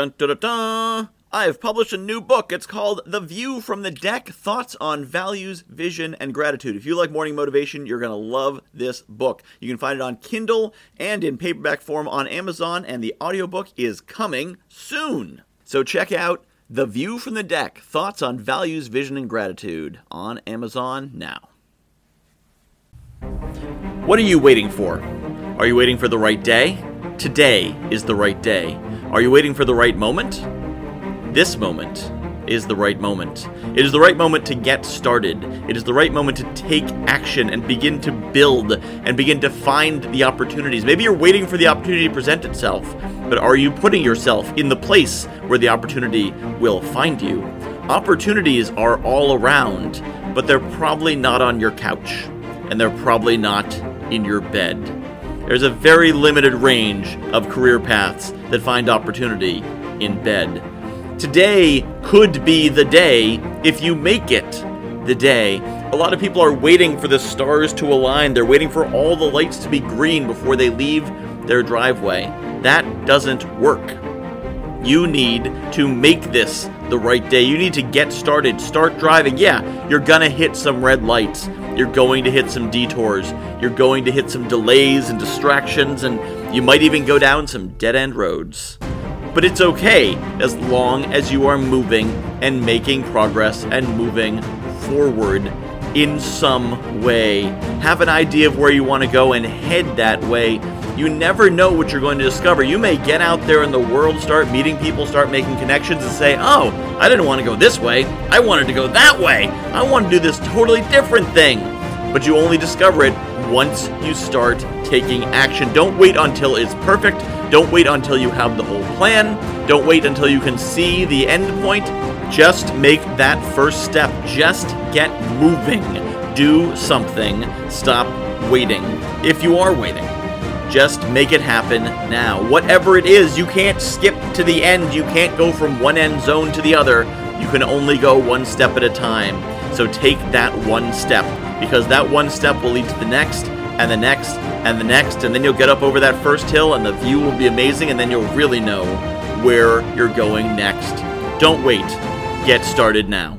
Dun dun dun dun! I've published a new book. It's called The View from the Deck Thoughts on Values, Vision, and Gratitude. If you like morning motivation, you're going to love this book. You can find it on Kindle and in paperback form on Amazon, and the audiobook is coming soon. So check out The View from the Deck Thoughts on Values, Vision, and Gratitude on Amazon now. What are you waiting for? Are you waiting for the right day? Today is the right day. Are you waiting for the right moment? This moment is the right moment. It is the right moment to get started. It is the right moment to take action and begin to build and begin to find the opportunities. Maybe you're waiting for the opportunity to present itself, but are you putting yourself in the place where the opportunity will find you? Opportunities are all around, but they're probably not on your couch, and they're probably not in your bed. There's a very limited range of career paths that find opportunity in bed. Today could be the day if you make it the day. A lot of people are waiting for the stars to align. They're waiting for all the lights to be green before they leave their driveway. That doesn't work. You need to make this the right day. You need to get started, start driving. Yeah, you're gonna hit some red lights. You're going to hit some detours. You're going to hit some delays and distractions, and you might even go down some dead end roads. But it's okay as long as you are moving and making progress and moving forward in some way. Have an idea of where you want to go and head that way. You never know what you're going to discover. You may get out there in the world, start meeting people, start making connections, and say, Oh, I didn't want to go this way. I wanted to go that way. I want to do this totally different thing. But you only discover it once you start taking action. Don't wait until it's perfect. Don't wait until you have the whole plan. Don't wait until you can see the end point. Just make that first step. Just get moving. Do something. Stop waiting. If you are waiting, just make it happen now. Whatever it is, you can't skip to the end. You can't go from one end zone to the other. You can only go one step at a time. So take that one step because that one step will lead to the next and the next and the next, and then you'll get up over that first hill and the view will be amazing, and then you'll really know where you're going next. Don't wait. Get started now.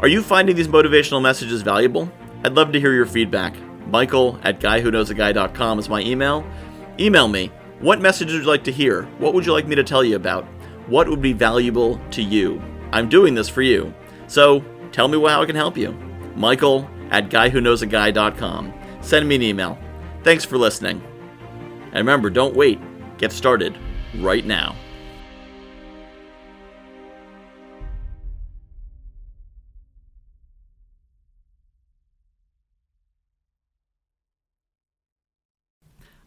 Are you finding these motivational messages valuable? I'd love to hear your feedback. Michael at guywhoknowsaguy.com is my email. Email me. What messages would you like to hear? What would you like me to tell you about? What would be valuable to you? I'm doing this for you. So tell me how I can help you. Michael at guywhoknowsaguy.com. Send me an email. Thanks for listening. And remember, don't wait. Get started right now.